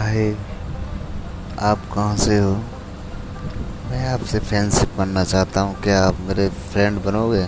हाय आप कहाँ से हो? मैं आपसे फ्रेंडशिप करना चाहता हूँ। क्या आप मेरे फ्रेंड बनोगे?